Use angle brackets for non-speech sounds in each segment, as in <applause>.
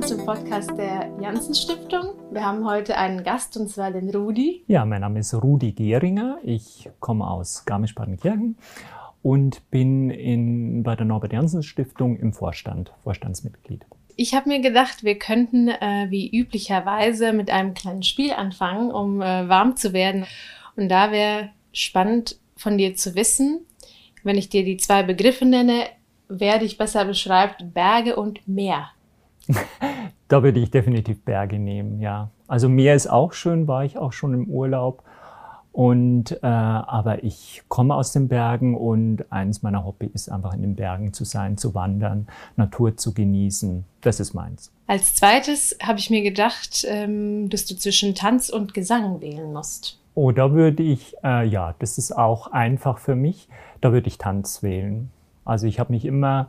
willkommen zum Podcast der Janssen Stiftung. Wir haben heute einen Gast und zwar den Rudi. Ja, mein Name ist Rudi Gehringer. Ich komme aus Garmisch-Partenkirchen und bin in, bei der Norbert Janssen Stiftung im Vorstand, Vorstandsmitglied. Ich habe mir gedacht, wir könnten äh, wie üblicherweise mit einem kleinen Spiel anfangen, um äh, warm zu werden. Und da wäre spannend von dir zu wissen, wenn ich dir die zwei Begriffe nenne, wer dich besser beschreibt, Berge und Meer. <laughs> da würde ich definitiv Berge nehmen, ja. Also Meer ist auch schön, war ich auch schon im Urlaub. Und äh, aber ich komme aus den Bergen und eines meiner Hobby ist einfach in den Bergen zu sein, zu wandern, Natur zu genießen. Das ist meins. Als zweites habe ich mir gedacht, ähm, dass du zwischen Tanz und Gesang wählen musst. Oh, da würde ich, äh, ja, das ist auch einfach für mich. Da würde ich Tanz wählen. Also ich habe mich immer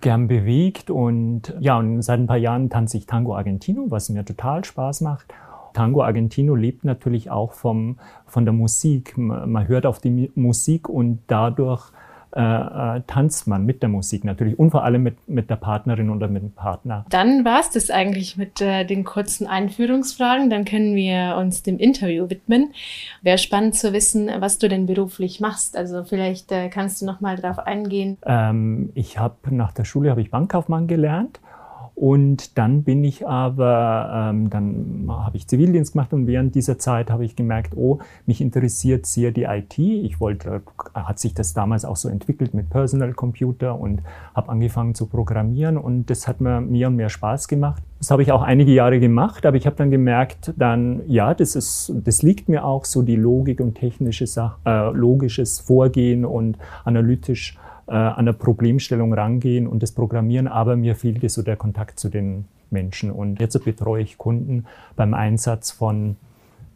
gern bewegt und ja, und seit ein paar Jahren tanze ich Tango Argentino, was mir total Spaß macht. Tango Argentino lebt natürlich auch vom, von der Musik. Man hört auf die Musik und dadurch äh, äh, tanzt man mit der Musik natürlich und vor allem mit, mit der Partnerin oder mit dem Partner. Dann war es das eigentlich mit äh, den kurzen Einführungsfragen. Dann können wir uns dem Interview widmen. Wäre spannend zu wissen, was du denn beruflich machst. Also vielleicht äh, kannst du noch mal drauf eingehen. Ähm, ich habe nach der Schule habe ich Bankkaufmann gelernt und dann bin ich aber, ähm, dann habe ich Zivildienst gemacht und während dieser Zeit habe ich gemerkt, oh, mich interessiert sehr die IT. Ich wollte, hat sich das damals auch so entwickelt mit Personal Computer und habe angefangen zu programmieren und das hat mir mehr und mehr Spaß gemacht. Das habe ich auch einige Jahre gemacht, aber ich habe dann gemerkt, dann ja, das ist, das liegt mir auch so die Logik und technische Sache, äh, logisches Vorgehen und analytisch äh, an der Problemstellung rangehen und das Programmieren, aber mir fehlte so der Kontakt zu den Menschen. Und jetzt betreue ich Kunden beim Einsatz von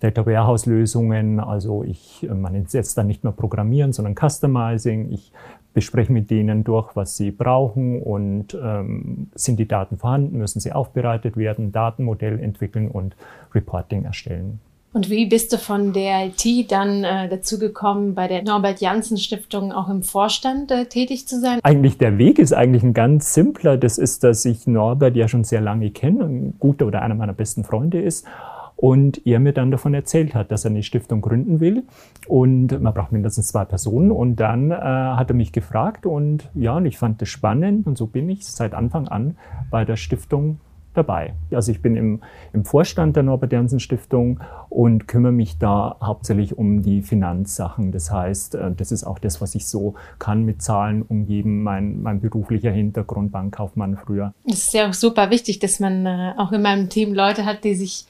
Data Warehouse Lösungen. Also ich, man jetzt dann nicht mehr Programmieren, sondern Customizing. Ich bespreche mit denen durch, was sie brauchen und ähm, sind die Daten vorhanden, müssen sie aufbereitet werden, Datenmodell entwickeln und Reporting erstellen. Und wie bist du von der IT dann äh, dazu gekommen, bei der Norbert Janssen Stiftung auch im Vorstand äh, tätig zu sein? Eigentlich der Weg ist eigentlich ein ganz simpler. Das ist, dass ich Norbert ja schon sehr lange kenne, ein guter oder einer meiner besten Freunde ist. Und er mir dann davon erzählt hat, dass er eine Stiftung gründen will. Und man braucht mindestens zwei Personen. Und dann äh, hat er mich gefragt und ja, und ich fand das spannend. Und so bin ich seit Anfang an bei der Stiftung dabei. Also ich bin im, im Vorstand der Norbert Janssen Stiftung und kümmere mich da hauptsächlich um die Finanzsachen. Das heißt, äh, das ist auch das, was ich so kann mit Zahlen umgeben, mein, mein beruflicher Hintergrund, Bankkaufmann früher. Es ist ja auch super wichtig, dass man äh, auch in meinem Team Leute hat, die sich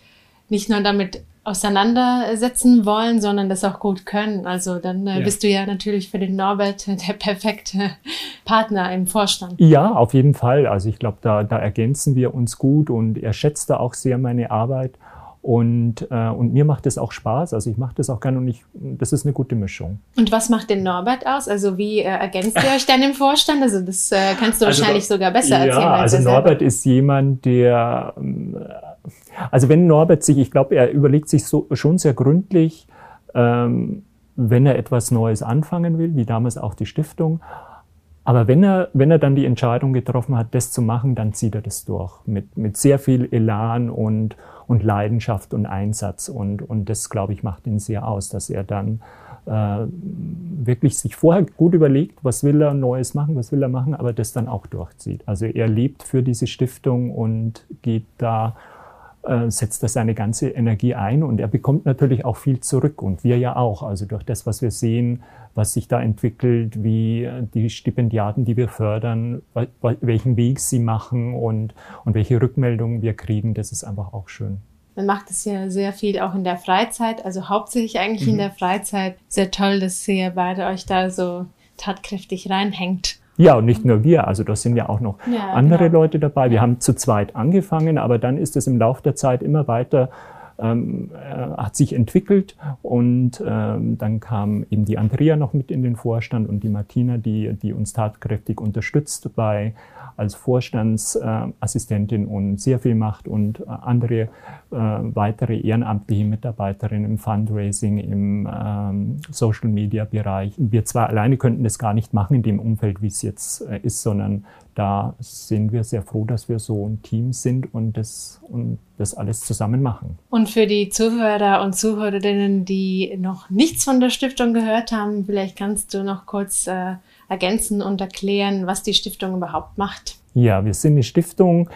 nicht nur damit auseinandersetzen wollen, sondern das auch gut können. Also dann äh, ja. bist du ja natürlich für den Norbert der perfekte Partner im Vorstand. Ja, auf jeden Fall. Also ich glaube, da, da ergänzen wir uns gut und er schätzt da auch sehr meine Arbeit. Und, äh, und mir macht es auch Spaß. Also ich mache das auch gerne und ich, das ist eine gute Mischung. Und was macht den Norbert aus? Also wie äh, ergänzt ihr euch dann im Vorstand? Also das äh, kannst du also, wahrscheinlich sogar besser ja, erzählen. Als also Norbert ist jemand, der ähm, also wenn Norbert sich, ich glaube, er überlegt sich so, schon sehr gründlich, ähm, wenn er etwas Neues anfangen will, wie damals auch die Stiftung. Aber wenn er, wenn er dann die Entscheidung getroffen hat, das zu machen, dann zieht er das durch. Mit, mit sehr viel Elan und, und Leidenschaft und Einsatz. Und, und das, glaube ich, macht ihn sehr aus, dass er dann äh, wirklich sich vorher gut überlegt, was will er Neues machen, was will er machen, aber das dann auch durchzieht. Also er lebt für diese Stiftung und geht da äh, setzt er seine ganze Energie ein und er bekommt natürlich auch viel zurück und wir ja auch. Also durch das, was wir sehen, was sich da entwickelt, wie die Stipendiaten, die wir fördern, welchen Weg sie machen und, und welche Rückmeldungen wir kriegen, das ist einfach auch schön. Man macht es ja sehr viel auch in der Freizeit, also hauptsächlich eigentlich mhm. in der Freizeit. Sehr toll, dass ihr beide euch da so tatkräftig reinhängt. Ja, und nicht nur wir, also da sind ja auch noch ja, andere genau. Leute dabei. Wir haben zu zweit angefangen, aber dann ist es im Laufe der Zeit immer weiter ähm, äh, hat sich entwickelt und ähm, dann kam eben die Andrea noch mit in den Vorstand und die Martina, die, die uns tatkräftig unterstützt bei als Vorstandsassistentin und sehr viel macht und äh, andere äh, weitere ehrenamtliche Mitarbeiterinnen im Fundraising, im ähm, Social Media Bereich. Wir zwar alleine könnten das gar nicht machen in dem Umfeld, wie es jetzt äh, ist, sondern da sind wir sehr froh, dass wir so ein Team sind und das, und das alles zusammen machen. Und für die Zuhörer und Zuhörerinnen, die noch nichts von der Stiftung gehört haben, vielleicht kannst du noch kurz äh, ergänzen und erklären, was die Stiftung überhaupt macht. Ja, wir sind eine Stiftung,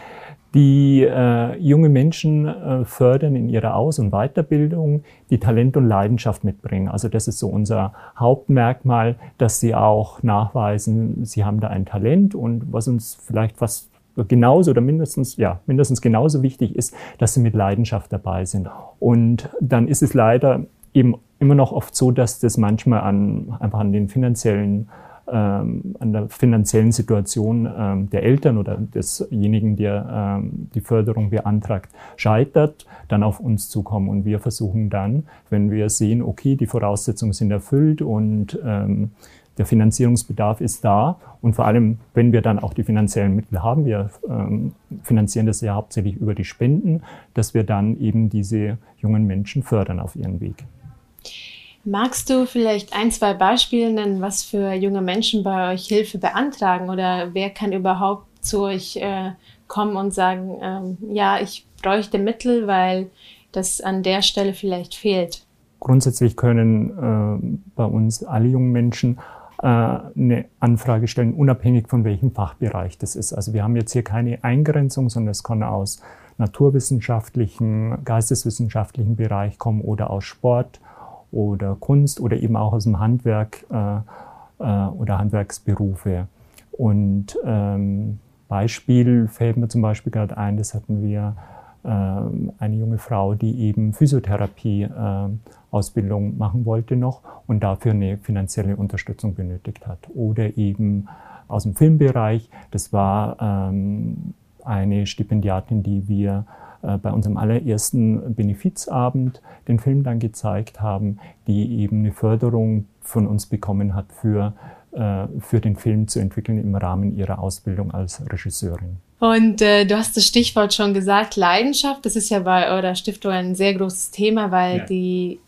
die äh, junge Menschen äh, fördern in ihrer Aus- und Weiterbildung, die Talent und Leidenschaft mitbringen. Also das ist so unser Hauptmerkmal, dass sie auch nachweisen, sie haben da ein Talent und was uns vielleicht fast genauso oder mindestens, ja, mindestens genauso wichtig ist, dass sie mit Leidenschaft dabei sind. Und dann ist es leider eben immer noch oft so, dass das manchmal an, einfach an den finanziellen ähm, an der finanziellen Situation ähm, der Eltern oder desjenigen, der ähm, die Förderung beantragt, scheitert, dann auf uns zukommen. Und wir versuchen dann, wenn wir sehen, okay, die Voraussetzungen sind erfüllt und ähm, der Finanzierungsbedarf ist da und vor allem, wenn wir dann auch die finanziellen Mittel haben, wir ähm, finanzieren das ja hauptsächlich über die Spenden, dass wir dann eben diese jungen Menschen fördern auf ihren Weg. Magst du vielleicht ein, zwei Beispiele nennen, was für junge Menschen bei euch Hilfe beantragen oder wer kann überhaupt zu euch äh, kommen und sagen, ähm, ja, ich bräuchte Mittel, weil das an der Stelle vielleicht fehlt? Grundsätzlich können äh, bei uns alle jungen Menschen äh, eine Anfrage stellen, unabhängig von welchem Fachbereich das ist. Also wir haben jetzt hier keine Eingrenzung, sondern es kann aus naturwissenschaftlichen, geisteswissenschaftlichen Bereich kommen oder aus Sport oder Kunst oder eben auch aus dem Handwerk äh, äh, oder Handwerksberufe. Und ähm, Beispiel fällt mir zum Beispiel gerade ein, das hatten wir äh, eine junge Frau, die eben Physiotherapie-Ausbildung äh, machen wollte noch und dafür eine finanzielle Unterstützung benötigt hat. Oder eben aus dem Filmbereich, das war ähm, eine Stipendiatin, die wir äh, bei unserem allerersten Benefizabend den Film dann gezeigt haben, die eben eine Förderung von uns bekommen hat für, äh, für den Film zu entwickeln im Rahmen ihrer Ausbildung als Regisseurin. Und äh, du hast das Stichwort schon gesagt, Leidenschaft. Das ist ja bei eurer Stiftung ein sehr großes Thema, weil ja. die,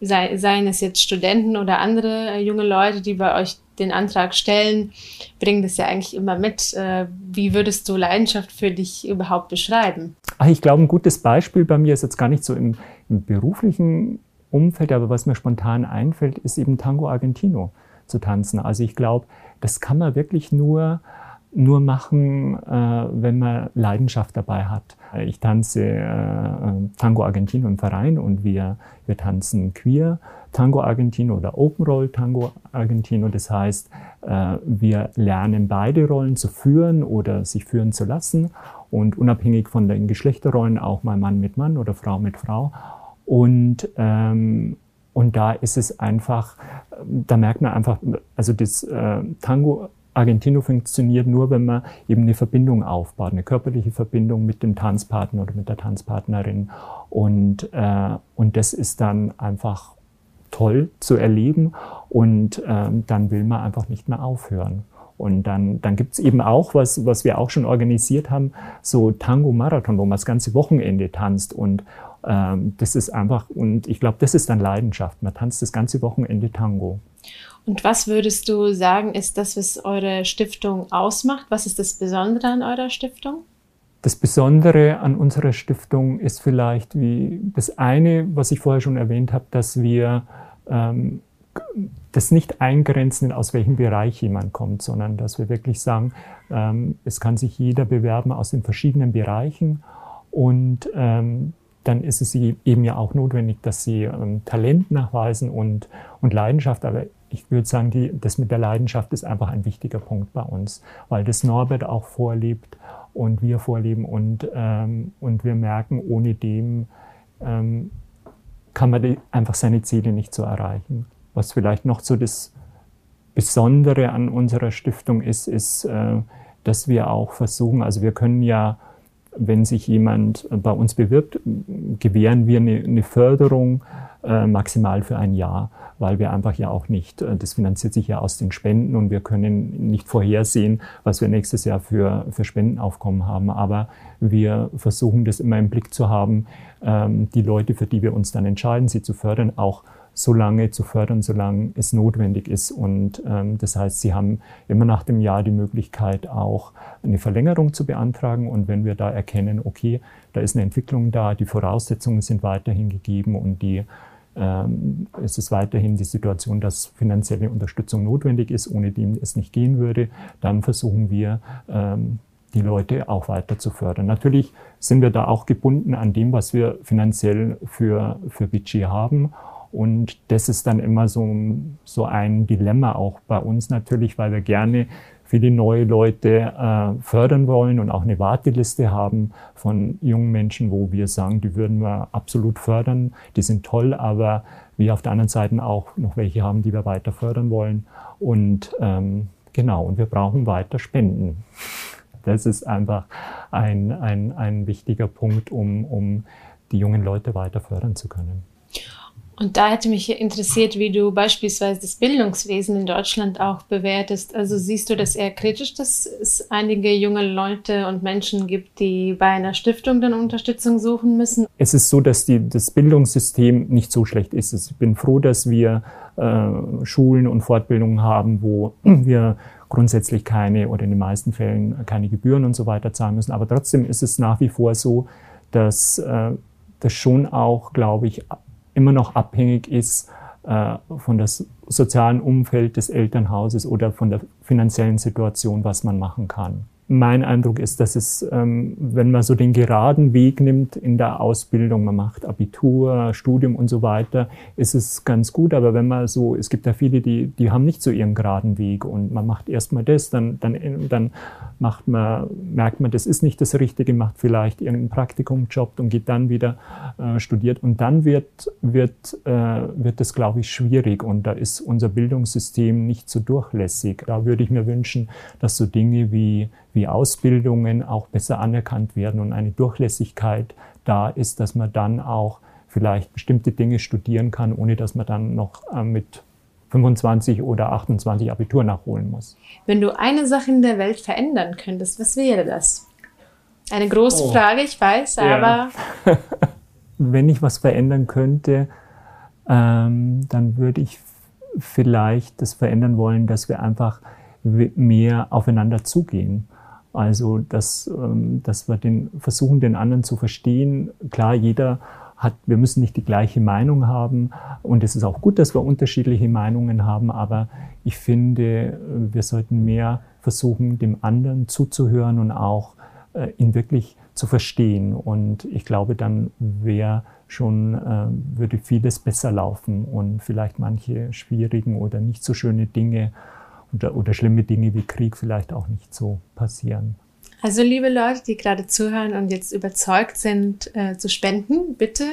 sei, seien es jetzt Studenten oder andere äh, junge Leute, die bei euch den Antrag stellen, bringen das ja eigentlich immer mit. Äh, wie würdest du Leidenschaft für dich überhaupt beschreiben? Ach, ich glaube, ein gutes Beispiel bei mir ist jetzt gar nicht so im, im beruflichen Umfeld, aber was mir spontan einfällt, ist eben Tango Argentino zu tanzen. Also ich glaube, das kann man wirklich nur nur machen, äh, wenn man Leidenschaft dabei hat. Ich tanze äh, Tango Argentino im Verein und wir, wir tanzen queer Tango Argentino oder Open Roll Tango Argentino. Das heißt, äh, wir lernen beide Rollen zu führen oder sich führen zu lassen und unabhängig von den Geschlechterrollen auch mal Mann mit Mann oder Frau mit Frau. Und, ähm, und da ist es einfach, da merkt man einfach, also das äh, Tango Argentino funktioniert nur, wenn man eben eine Verbindung aufbaut, eine körperliche Verbindung mit dem Tanzpartner oder mit der Tanzpartnerin. Und, äh, und das ist dann einfach toll zu erleben und ähm, dann will man einfach nicht mehr aufhören. Und dann, dann gibt's eben auch, was, was wir auch schon organisiert haben, so Tango-Marathon, wo man das ganze Wochenende tanzt. Und ähm, das ist einfach, und ich glaube, das ist dann Leidenschaft. Man tanzt das ganze Wochenende Tango. Und was würdest du sagen, ist das, was eure Stiftung ausmacht? Was ist das Besondere an eurer Stiftung? Das Besondere an unserer Stiftung ist vielleicht wie das eine, was ich vorher schon erwähnt habe, dass wir ähm, das nicht eingrenzen, aus welchem Bereich jemand kommt, sondern dass wir wirklich sagen, ähm, es kann sich jeder bewerben aus den verschiedenen Bereichen und ähm, dann ist es eben ja auch notwendig, dass sie ähm, Talent nachweisen und, und Leidenschaft. Aber ich würde sagen, die, das mit der Leidenschaft ist einfach ein wichtiger Punkt bei uns, weil das Norbert auch vorlebt und wir vorleben und, ähm, und wir merken, ohne dem ähm, kann man die, einfach seine Ziele nicht so erreichen. Was vielleicht noch so das Besondere an unserer Stiftung ist, ist, äh, dass wir auch versuchen, also wir können ja wenn sich jemand bei uns bewirbt, gewähren wir eine, eine Förderung maximal für ein Jahr, weil wir einfach ja auch nicht, äh, das finanziert sich ja aus den Spenden und wir können nicht vorhersehen, was wir nächstes Jahr für, für Spendenaufkommen haben. Aber wir versuchen das immer im Blick zu haben, ähm, die Leute, für die wir uns dann entscheiden, sie zu fördern, auch so lange zu fördern, solange es notwendig ist. Und ähm, das heißt, sie haben immer nach dem Jahr die Möglichkeit, auch eine Verlängerung zu beantragen. Und wenn wir da erkennen, okay, da ist eine Entwicklung da, die Voraussetzungen sind weiterhin gegeben und die es ist weiterhin die Situation, dass finanzielle Unterstützung notwendig ist, ohne die es nicht gehen würde, dann versuchen wir, ähm, die Leute auch weiter zu fördern. Natürlich sind wir da auch gebunden an dem, was wir finanziell für, für Budget haben. Und das ist dann immer so, so ein Dilemma auch bei uns natürlich, weil wir gerne viele neue Leute äh, fördern wollen und auch eine Warteliste haben von jungen Menschen, wo wir sagen, die würden wir absolut fördern, die sind toll, aber wir auf der anderen Seite auch noch welche haben, die wir weiter fördern wollen. Und ähm, genau, und wir brauchen weiter Spenden. Das ist einfach ein, ein, ein wichtiger Punkt, um, um die jungen Leute weiter fördern zu können. Und da hätte mich interessiert, wie du beispielsweise das Bildungswesen in Deutschland auch bewertest. Also siehst du das eher kritisch, dass es einige junge Leute und Menschen gibt, die bei einer Stiftung dann Unterstützung suchen müssen? Es ist so, dass die, das Bildungssystem nicht so schlecht ist. Ich bin froh, dass wir äh, Schulen und Fortbildungen haben, wo <clears throat> wir grundsätzlich keine oder in den meisten Fällen keine Gebühren und so weiter zahlen müssen. Aber trotzdem ist es nach wie vor so, dass äh, das schon auch, glaube ich, immer noch abhängig ist äh, von das sozialen Umfeld des Elternhauses oder von der finanziellen Situation, was man machen kann mein Eindruck ist, dass es, ähm, wenn man so den geraden Weg nimmt in der Ausbildung, man macht Abitur, Studium und so weiter, ist es ganz gut. Aber wenn man so, es gibt ja viele, die, die haben nicht so ihren geraden Weg und man macht erstmal das, dann, dann, dann macht man, merkt man, das ist nicht das Richtige, macht vielleicht irgendeinen Praktikumjob und geht dann wieder äh, studiert. Und dann wird, wird, äh, wird das, glaube ich, schwierig und da ist unser Bildungssystem nicht so durchlässig. Da würde ich mir wünschen, dass so Dinge wie wie Ausbildungen auch besser anerkannt werden und eine Durchlässigkeit da ist, dass man dann auch vielleicht bestimmte Dinge studieren kann, ohne dass man dann noch äh, mit 25 oder 28 Abitur nachholen muss. Wenn du eine Sache in der Welt verändern könntest, was wäre das? Eine große oh. Frage, ich weiß, ja. aber. <laughs> Wenn ich was verändern könnte, ähm, dann würde ich vielleicht das verändern wollen, dass wir einfach mehr aufeinander zugehen. Also, dass, ähm, dass wir den, versuchen, den anderen zu verstehen. Klar, jeder hat, wir müssen nicht die gleiche Meinung haben. Und es ist auch gut, dass wir unterschiedliche Meinungen haben. Aber ich finde, wir sollten mehr versuchen, dem anderen zuzuhören und auch äh, ihn wirklich zu verstehen. Und ich glaube, dann wäre schon, äh, würde vieles besser laufen und vielleicht manche schwierigen oder nicht so schöne Dinge oder, oder schlimme Dinge wie Krieg vielleicht auch nicht so passieren. Also liebe Leute, die gerade zuhören und jetzt überzeugt sind äh, zu spenden, bitte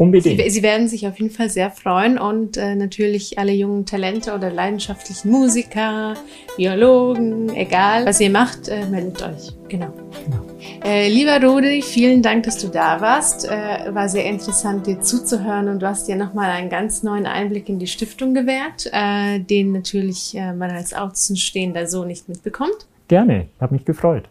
Unbedingt. Sie, Sie, werden sich auf jeden Fall sehr freuen und äh, natürlich alle jungen Talente oder leidenschaftlichen Musiker, Biologen, egal was ihr macht, äh, meldet euch. Genau. Ja. Äh, lieber Rudi, vielen Dank, dass du da warst. Äh, war sehr interessant, dir zuzuhören und du hast dir nochmal einen ganz neuen Einblick in die Stiftung gewährt, äh, den natürlich äh, man als Außenstehender so nicht mitbekommt. Gerne, habe mich gefreut.